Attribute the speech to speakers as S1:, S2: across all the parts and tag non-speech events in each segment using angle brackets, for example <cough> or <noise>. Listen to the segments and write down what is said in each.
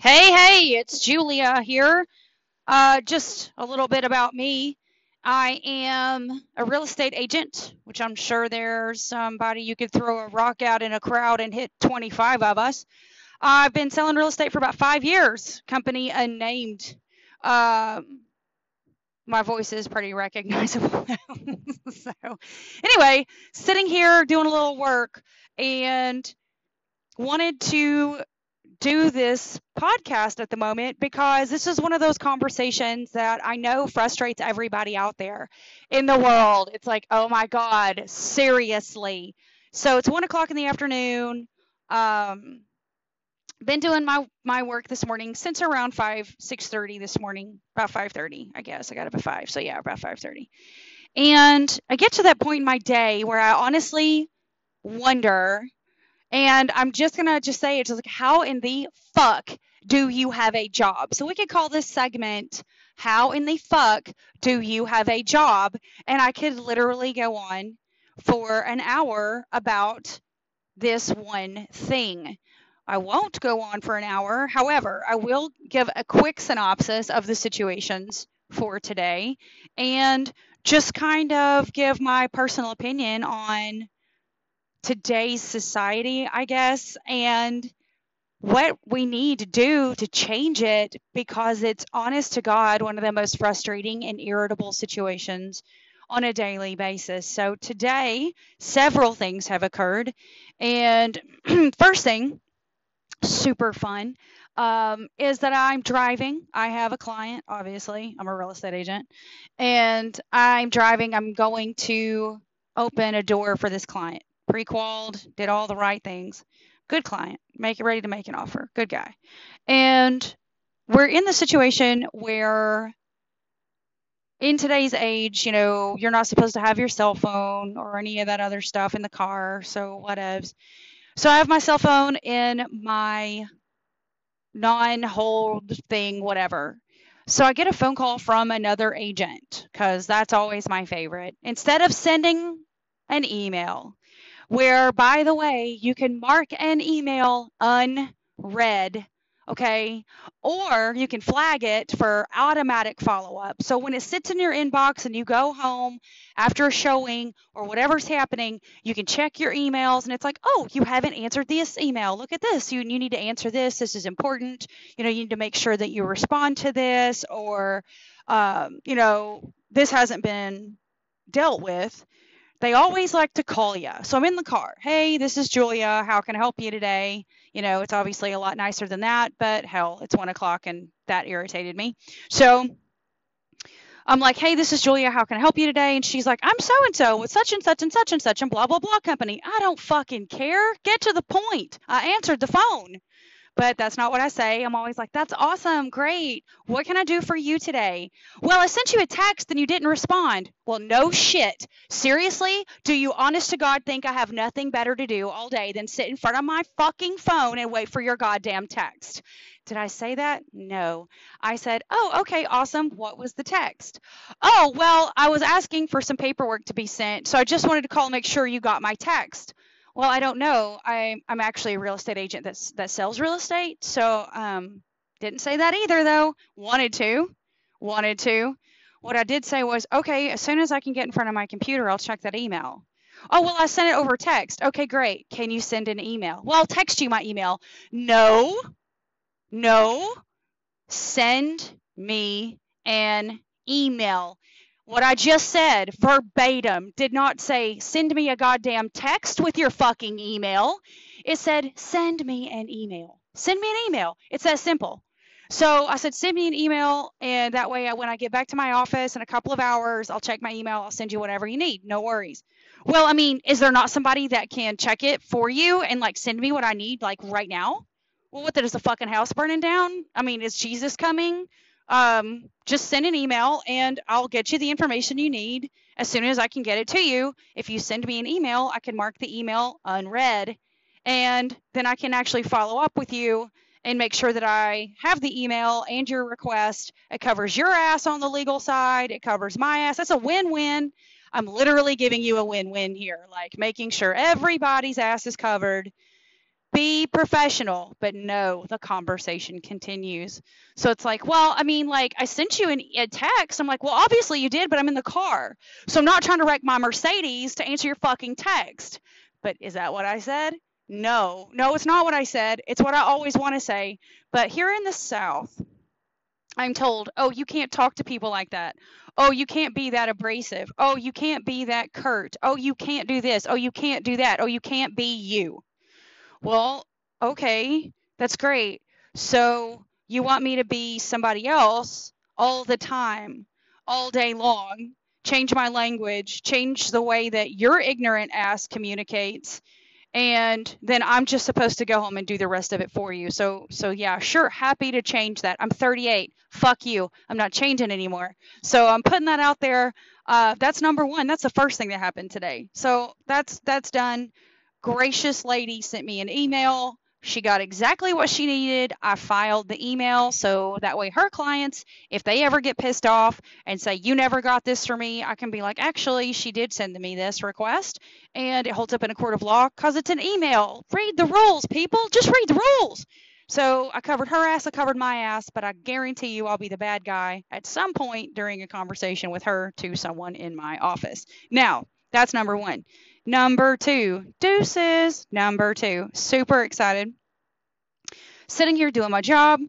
S1: Hey, hey, it's Julia here. Uh, just a little bit about me. I am a real estate agent, which I'm sure there's somebody you could throw a rock out in a crowd and hit 25 of us. I've been selling real estate for about five years, company unnamed. Um, my voice is pretty recognizable. <laughs> so, anyway, sitting here doing a little work and wanted to do this podcast at the moment because this is one of those conversations that I know frustrates everybody out there in the world. It's like, oh my God, seriously. So it's one o'clock in the afternoon. Um, been doing my my work this morning since around 5 6.30 this morning about 5.30 i guess i got up at 5 so yeah about 5.30 and i get to that point in my day where i honestly wonder and i'm just gonna just say it's like how in the fuck do you have a job? So we could call this segment how in the fuck do you have a job? And i could literally go on for an hour about this one thing. I won't go on for an hour. However, I will give a quick synopsis of the situations for today and just kind of give my personal opinion on today's society, I guess, and what we need to do to change it because it's honest to God one of the most frustrating and irritable situations on a daily basis. So today, several things have occurred. And <clears throat> first thing, super fun um, is that I'm driving. I have a client, obviously. I'm a real estate agent. And I'm driving. I'm going to open a door for this client. Pre qualified, did all the right things. Good client. Make it ready to make an offer. Good guy. And we're in the situation where in today's age, you know, you're not supposed to have your cell phone or any of that other stuff in the car. So, whatevs. So I have my cell phone in my non hold thing, whatever. So I get a phone call from another agent because that's always my favorite. Instead of sending an email, where by the way, you can mark an email unread okay? Or you can flag it for automatic follow up. So when it sits in your inbox and you go home after a showing or whatever's happening, you can check your emails and it's like, oh, you haven't answered this email. Look at this. You, you need to answer this. This is important. You know, you need to make sure that you respond to this or, um, you know, this hasn't been dealt with they always like to call you. So I'm in the car. Hey, this is Julia. How can I help you today? You know, it's obviously a lot nicer than that, but hell, it's one o'clock and that irritated me. So I'm like, hey, this is Julia. How can I help you today? And she's like, I'm so and so with such and such and such and such and blah, blah, blah company. I don't fucking care. Get to the point. I answered the phone but that's not what I say. I'm always like, that's awesome, great. What can I do for you today? Well, I sent you a text and you didn't respond. Well, no shit. Seriously? Do you honest to God think I have nothing better to do all day than sit in front of my fucking phone and wait for your goddamn text? Did I say that? No. I said, Oh, okay, awesome. What was the text? Oh, well, I was asking for some paperwork to be sent, so I just wanted to call and make sure you got my text. Well, I don't know. I, I'm actually a real estate agent that's, that sells real estate. So um, didn't say that either, though. Wanted to. Wanted to. What I did say was, okay, as soon as I can get in front of my computer, I'll check that email. Oh, well, I sent it over text. Okay, great. Can you send an email? Well, I'll text you my email. No. No. Send me an email. What I just said, verbatim, did not say, send me a goddamn text with your fucking email. It said, send me an email. Send me an email. It's that simple. So I said, send me an email, and that way, uh, when I get back to my office in a couple of hours, I'll check my email. I'll send you whatever you need. No worries. Well, I mean, is there not somebody that can check it for you and like send me what I need like right now? Well, what? If there's a fucking house burning down. I mean, is Jesus coming? Um, just send an email and I'll get you the information you need as soon as I can get it to you. If you send me an email, I can mark the email unread and then I can actually follow up with you and make sure that I have the email and your request. It covers your ass on the legal side, it covers my ass. That's a win win. I'm literally giving you a win win here, like making sure everybody's ass is covered be professional. But no, the conversation continues. So it's like, well, I mean, like, I sent you an, a text. I'm like, well, obviously you did, but I'm in the car. So I'm not trying to wreck my Mercedes to answer your fucking text. But is that what I said? No, no, it's not what I said. It's what I always want to say. But here in the South, I'm told, oh, you can't talk to people like that. Oh, you can't be that abrasive. Oh, you can't be that curt. Oh, you can't do this. Oh, you can't do that. Oh, you can't be you. Well, okay, that's great. So you want me to be somebody else all the time, all day long, change my language, change the way that your ignorant ass communicates, and then I'm just supposed to go home and do the rest of it for you. So so yeah, sure, happy to change that. I'm 38. Fuck you. I'm not changing anymore. So I'm putting that out there. Uh, that's number one. That's the first thing that happened today. So that's that's done. Gracious lady sent me an email she got exactly what she needed. I filed the email so that way her clients, if they ever get pissed off and say, You never got this for me, I can be like, Actually, she did send me this request and it holds up in a court of law because it's an email. Read the rules, people. Just read the rules. So I covered her ass, I covered my ass, but I guarantee you I'll be the bad guy at some point during a conversation with her to someone in my office. Now, that's number one. Number two, deuces. Number two, super excited. Sitting here doing my job,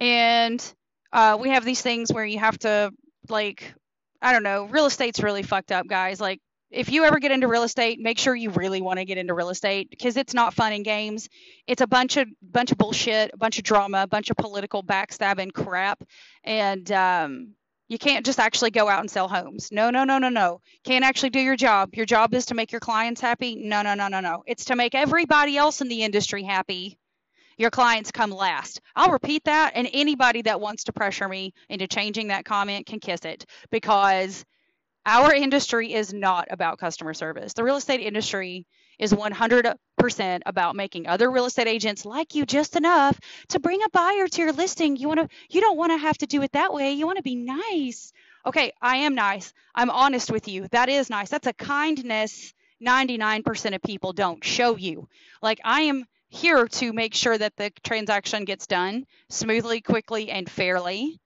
S1: and uh, we have these things where you have to, like, I don't know, real estate's really fucked up, guys. Like, if you ever get into real estate, make sure you really want to get into real estate because it's not fun and games. It's a bunch of bunch of bullshit, a bunch of drama, a bunch of political backstabbing crap, and um, you can't just actually go out and sell homes. No, no, no, no, no. Can't actually do your job. Your job is to make your clients happy. No, no, no, no, no. It's to make everybody else in the industry happy. Your clients come last. I'll repeat that, and anybody that wants to pressure me into changing that comment can kiss it because our industry is not about customer service. The real estate industry is 100% about making other real estate agents like you just enough to bring a buyer to your listing. You want to you don't want to have to do it that way. You want to be nice. Okay, I am nice. I'm honest with you. That is nice. That's a kindness 99% of people don't show you. Like I am here to make sure that the transaction gets done smoothly, quickly, and fairly.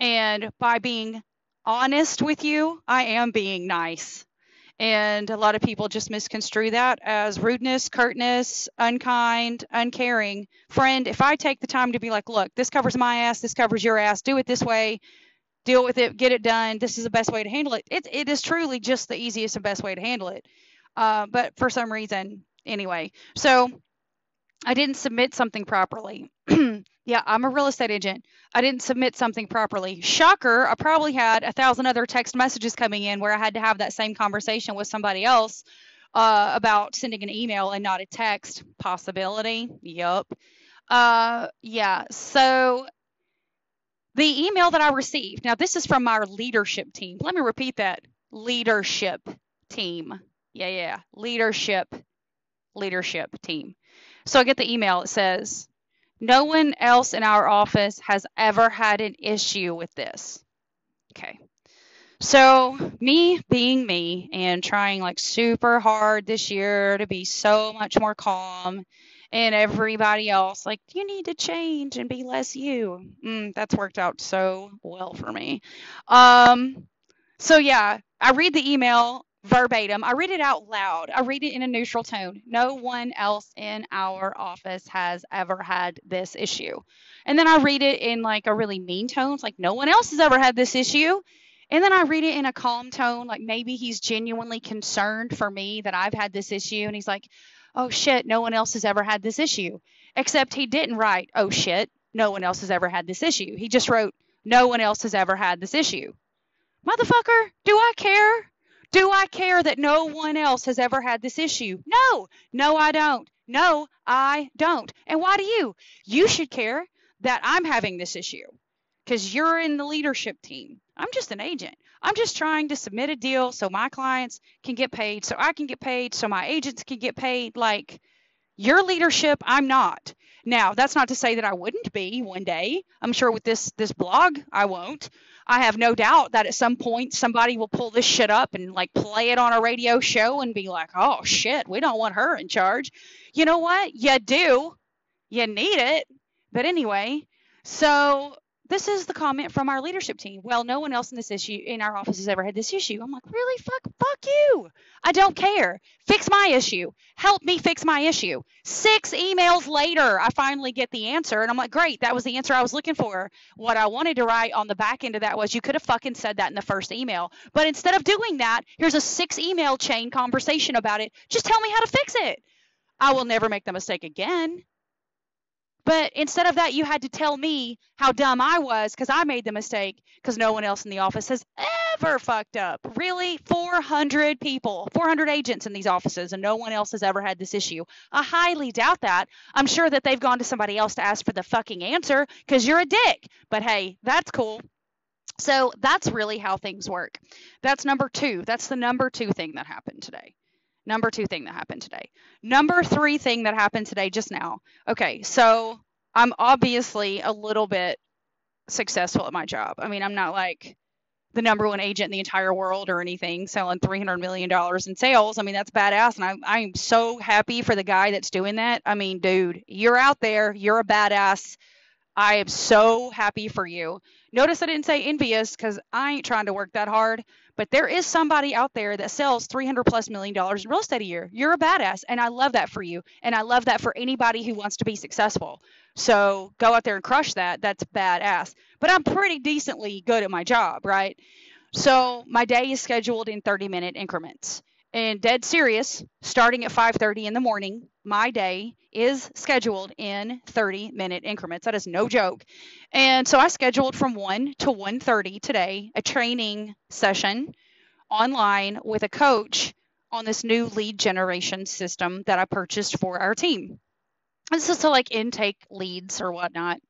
S1: And by being honest with you, I am being nice. And a lot of people just misconstrue that as rudeness, curtness, unkind, uncaring. Friend, if I take the time to be like, look, this covers my ass, this covers your ass, do it this way, deal with it, get it done, this is the best way to handle it. It, it is truly just the easiest and best way to handle it. Uh, but for some reason, anyway. So I didn't submit something properly. <clears throat> yeah, I'm a real estate agent. I didn't submit something properly. Shocker, I probably had a thousand other text messages coming in where I had to have that same conversation with somebody else uh, about sending an email and not a text. Possibility. Yup. Uh, yeah, so the email that I received, now this is from our leadership team. Let me repeat that leadership team. Yeah, yeah, leadership, leadership team. So I get the email. It says, no one else in our office has ever had an issue with this. Okay. So, me being me and trying like super hard this year to be so much more calm, and everybody else like, you need to change and be less you. Mm, that's worked out so well for me. Um, so, yeah, I read the email verbatim. I read it out loud. I read it in a neutral tone. No one else in our office has ever had this issue. And then I read it in like a really mean tone. It's like no one else has ever had this issue. And then I read it in a calm tone, like maybe he's genuinely concerned for me that I've had this issue. And he's like, oh shit, no one else has ever had this issue. Except he didn't write, oh shit, no one else has ever had this issue. He just wrote, no one else has ever had this issue. Motherfucker, do I care? Do I care that no one else has ever had this issue? No, no, I don't. No, I don't. And why do you? You should care that I'm having this issue because you're in the leadership team. I'm just an agent. I'm just trying to submit a deal so my clients can get paid, so I can get paid, so my agents can get paid. Like, Your leadership, I'm not. Now, that's not to say that I wouldn't be one day. I'm sure with this this blog, I won't. I have no doubt that at some point somebody will pull this shit up and like play it on a radio show and be like, "Oh shit, we don't want her in charge." You know what? You do. You need it. But anyway, so this is the comment from our leadership team. Well, no one else in this issue in our office has ever had this issue. I'm like, really? Fuck, fuck you. I don't care. Fix my issue. Help me fix my issue. Six emails later, I finally get the answer, and I'm like, great, that was the answer I was looking for. What I wanted to write on the back end of that was, you could have fucking said that in the first email, but instead of doing that, here's a six email chain conversation about it. Just tell me how to fix it. I will never make the mistake again. But instead of that, you had to tell me how dumb I was because I made the mistake because no one else in the office has ever fucked up. Really? 400 people, 400 agents in these offices, and no one else has ever had this issue. I highly doubt that. I'm sure that they've gone to somebody else to ask for the fucking answer because you're a dick. But hey, that's cool. So that's really how things work. That's number two. That's the number two thing that happened today. Number two thing that happened today. Number three thing that happened today just now. Okay, so I'm obviously a little bit successful at my job. I mean, I'm not like the number one agent in the entire world or anything, selling $300 million in sales. I mean, that's badass. And I'm, I'm so happy for the guy that's doing that. I mean, dude, you're out there. You're a badass. I am so happy for you. Notice I didn't say envious because I ain't trying to work that hard. But there is somebody out there that sells 300 plus million dollars in real estate a year. You're a badass, and I love that for you, and I love that for anybody who wants to be successful. So go out there and crush that. That's badass. But I'm pretty decently good at my job, right? So my day is scheduled in 30 minute increments. And dead serious, starting at 5:30 in the morning, my day is scheduled in 30 minute increments. That is no joke. And so I scheduled from 1 to 1:30 today a training session online with a coach on this new lead generation system that I purchased for our team. This is to like intake leads or whatnot.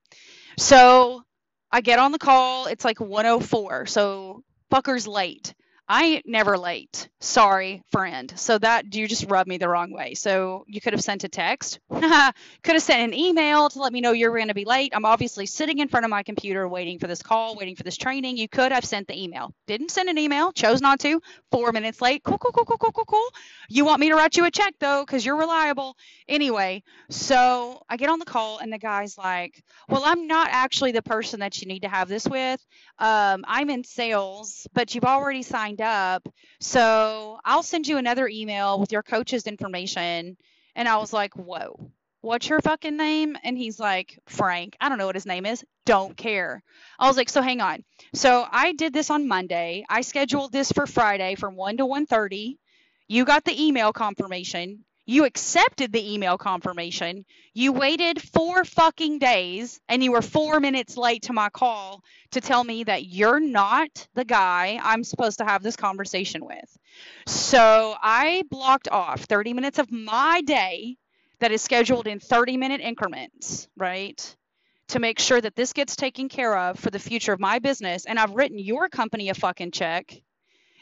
S1: So I get on the call. It's like 104. So fucker's late. I ain't never late. Sorry, friend. So that you just rubbed me the wrong way. So you could have sent a text, <laughs> could have sent an email to let me know you're going to be late. I'm obviously sitting in front of my computer waiting for this call, waiting for this training. You could have sent the email. Didn't send an email. Chose not to. Four minutes late. Cool, cool, cool, cool, cool, cool, cool. You want me to write you a check though, because you're reliable. Anyway, so I get on the call and the guy's like, "Well, I'm not actually the person that you need to have this with. Um, I'm in sales, but you've already signed up. So I'll send you another email with your coach's information. And I was like, whoa, what's your fucking name? And he's like, Frank. I don't know what his name is. Don't care. I was like, so hang on. So I did this on Monday. I scheduled this for Friday from 1 to 1.30. You got the email confirmation. You accepted the email confirmation. You waited four fucking days and you were four minutes late to my call to tell me that you're not the guy I'm supposed to have this conversation with. So I blocked off 30 minutes of my day that is scheduled in 30 minute increments, right? To make sure that this gets taken care of for the future of my business. And I've written your company a fucking check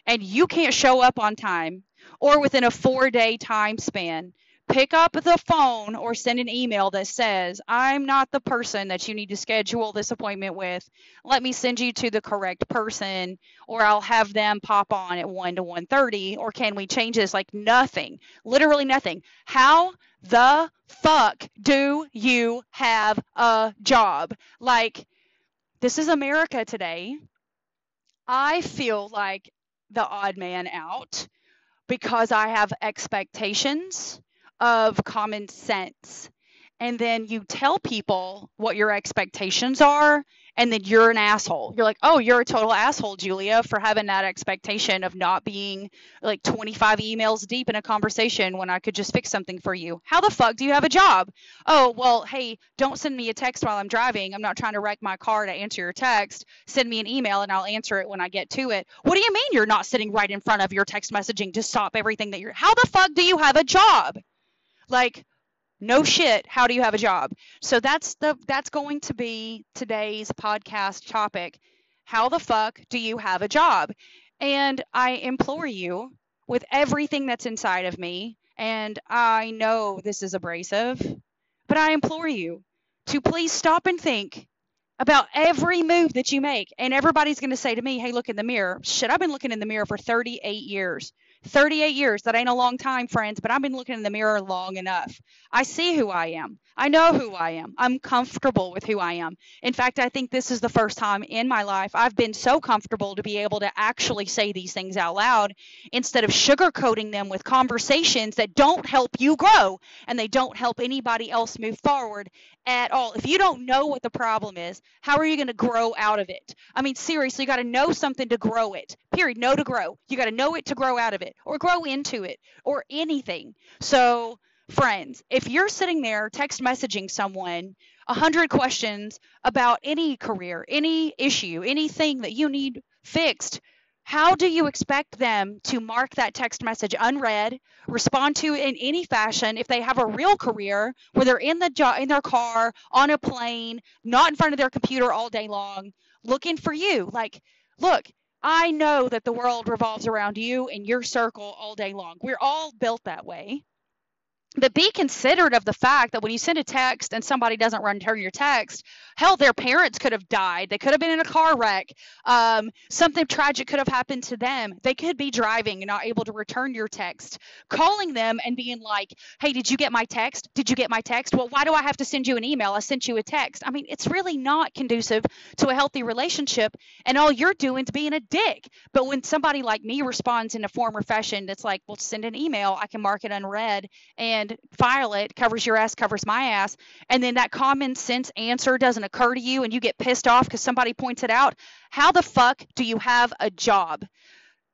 S1: and you can't show up on time or within a four day time span, pick up the phone or send an email that says, I'm not the person that you need to schedule this appointment with. Let me send you to the correct person, or I'll have them pop on at 1 to 1.30, or can we change this? Like nothing, literally nothing. How the fuck do you have a job? Like, this is America today. I feel like the odd man out because I have expectations of common sense. And then you tell people what your expectations are, and then you're an asshole. You're like, oh, you're a total asshole, Julia, for having that expectation of not being like 25 emails deep in a conversation when I could just fix something for you. How the fuck do you have a job? Oh, well, hey, don't send me a text while I'm driving. I'm not trying to wreck my car to answer your text. Send me an email and I'll answer it when I get to it. What do you mean you're not sitting right in front of your text messaging to stop everything that you're. How the fuck do you have a job? Like, no shit how do you have a job so that's the that's going to be today's podcast topic how the fuck do you have a job and i implore you with everything that's inside of me And I know this is abrasive, but I implore you to please stop and think about every move that you make. And everybody's going to say to me, hey, look in the mirror. Shit, I've been looking in the mirror for 38 years. 38 years. That ain't a long time, friends, but I've been looking in the mirror long enough. I see who I am. I know who I am. I'm comfortable with who I am. In fact, I think this is the first time in my life I've been so comfortable to be able to actually say these things out loud instead of sugarcoating them with conversations that don't help you grow and they don't help anybody else move forward at all. If you don't know what the problem is, how are you going to grow out of it? I mean, seriously, you got to know something to grow it. Period. Know to grow. You got to know it to grow out of it or grow into it or anything. So, friends, if you're sitting there text messaging someone a hundred questions about any career, any issue, anything that you need fixed, how do you expect them to mark that text message unread, respond to in any fashion if they have a real career where they're in the jo- in their car, on a plane, not in front of their computer all day long, looking for you? Like, look, I know that the world revolves around you and your circle all day long. We're all built that way but be considerate of the fact that when you send a text and somebody doesn't return your text, hell, their parents could have died. They could have been in a car wreck. Um, something tragic could have happened to them. They could be driving and not able to return your text. Calling them and being like, hey, did you get my text? Did you get my text? Well, why do I have to send you an email? I sent you a text. I mean, it's really not conducive to a healthy relationship. And all you're doing is being a dick. But when somebody like me responds in a form or fashion that's like, well, send an email, I can mark it unread. And and file it, covers your ass, covers my ass, and then that common sense answer doesn't occur to you and you get pissed off because somebody points it out, how the fuck do you have a job?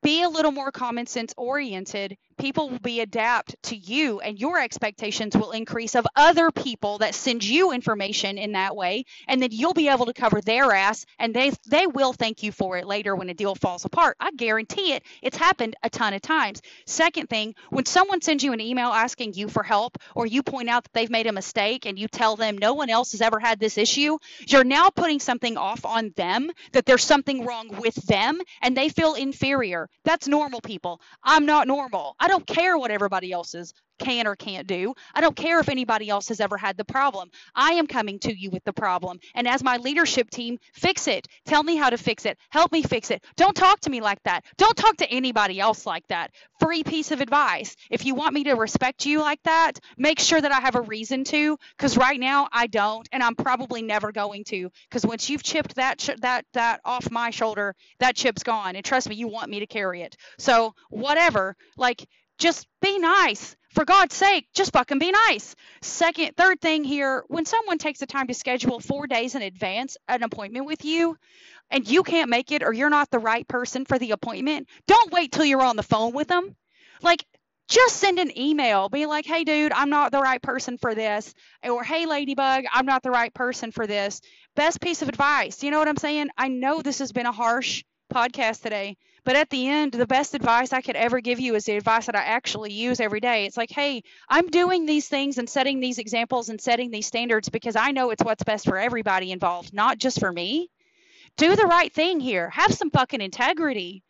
S1: Be a little more common sense oriented people will be adapt to you and your expectations will increase of other people that send you information in that way. And then you'll be able to cover their ass and they they will thank you for it later when a deal falls apart. I guarantee it. It's happened a ton of times. Second thing when someone sends you an email asking you for help or you point out that they've made a mistake and you tell them no one else has ever had this issue you're now putting something off on them that there's something wrong with them and they feel inferior. That's normal people. I'm not normal. I don't care what everybody else's can or can't do. I don't care if anybody else has ever had the problem. I am coming to you with the problem. And as my leadership team, fix it. Tell me how to fix it. Help me fix it. Don't talk to me like that. Don't talk to anybody else like that. Free piece of advice. If you want me to respect you like that, make sure that I have a reason to cuz right now I don't and I'm probably never going to cuz once you've chipped that ch- that that off my shoulder, that chip's gone. And trust me, you want me to carry it. So, whatever, like just be nice. For God's sake, just fucking be nice. Second, third thing here, when someone takes the time to schedule four days in advance an appointment with you and you can't make it or you're not the right person for the appointment, don't wait till you're on the phone with them. Like, just send an email. Be like, hey, dude, I'm not the right person for this. Or, hey, Ladybug, I'm not the right person for this. Best piece of advice. You know what I'm saying? I know this has been a harsh podcast today, but at the end, the best advice I could ever give you is the advice that I actually use every day. It's like, hey, I'm doing these things and setting these examples and setting these standards because I know it's what's best for everybody involved, not just for me. Do the right thing here. Have some fucking integrity.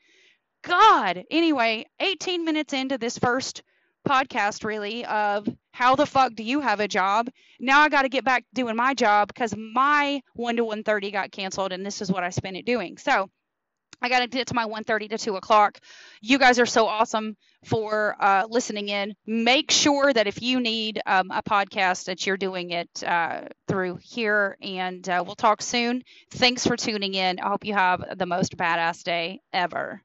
S1: God. Anyway, 18 minutes into this first podcast, really, of how the fuck do you have a job? Now I got to get back doing my job because my 1 to 1.30 got canceled and this is what I spent it doing. So, I got to get to my 1.30 to 2 o'clock. You guys are so awesome for uh, listening in. Make sure that if you need um, a podcast that you're doing it uh, through here, and uh, we'll talk soon. Thanks for tuning in. I hope you have the most badass day ever.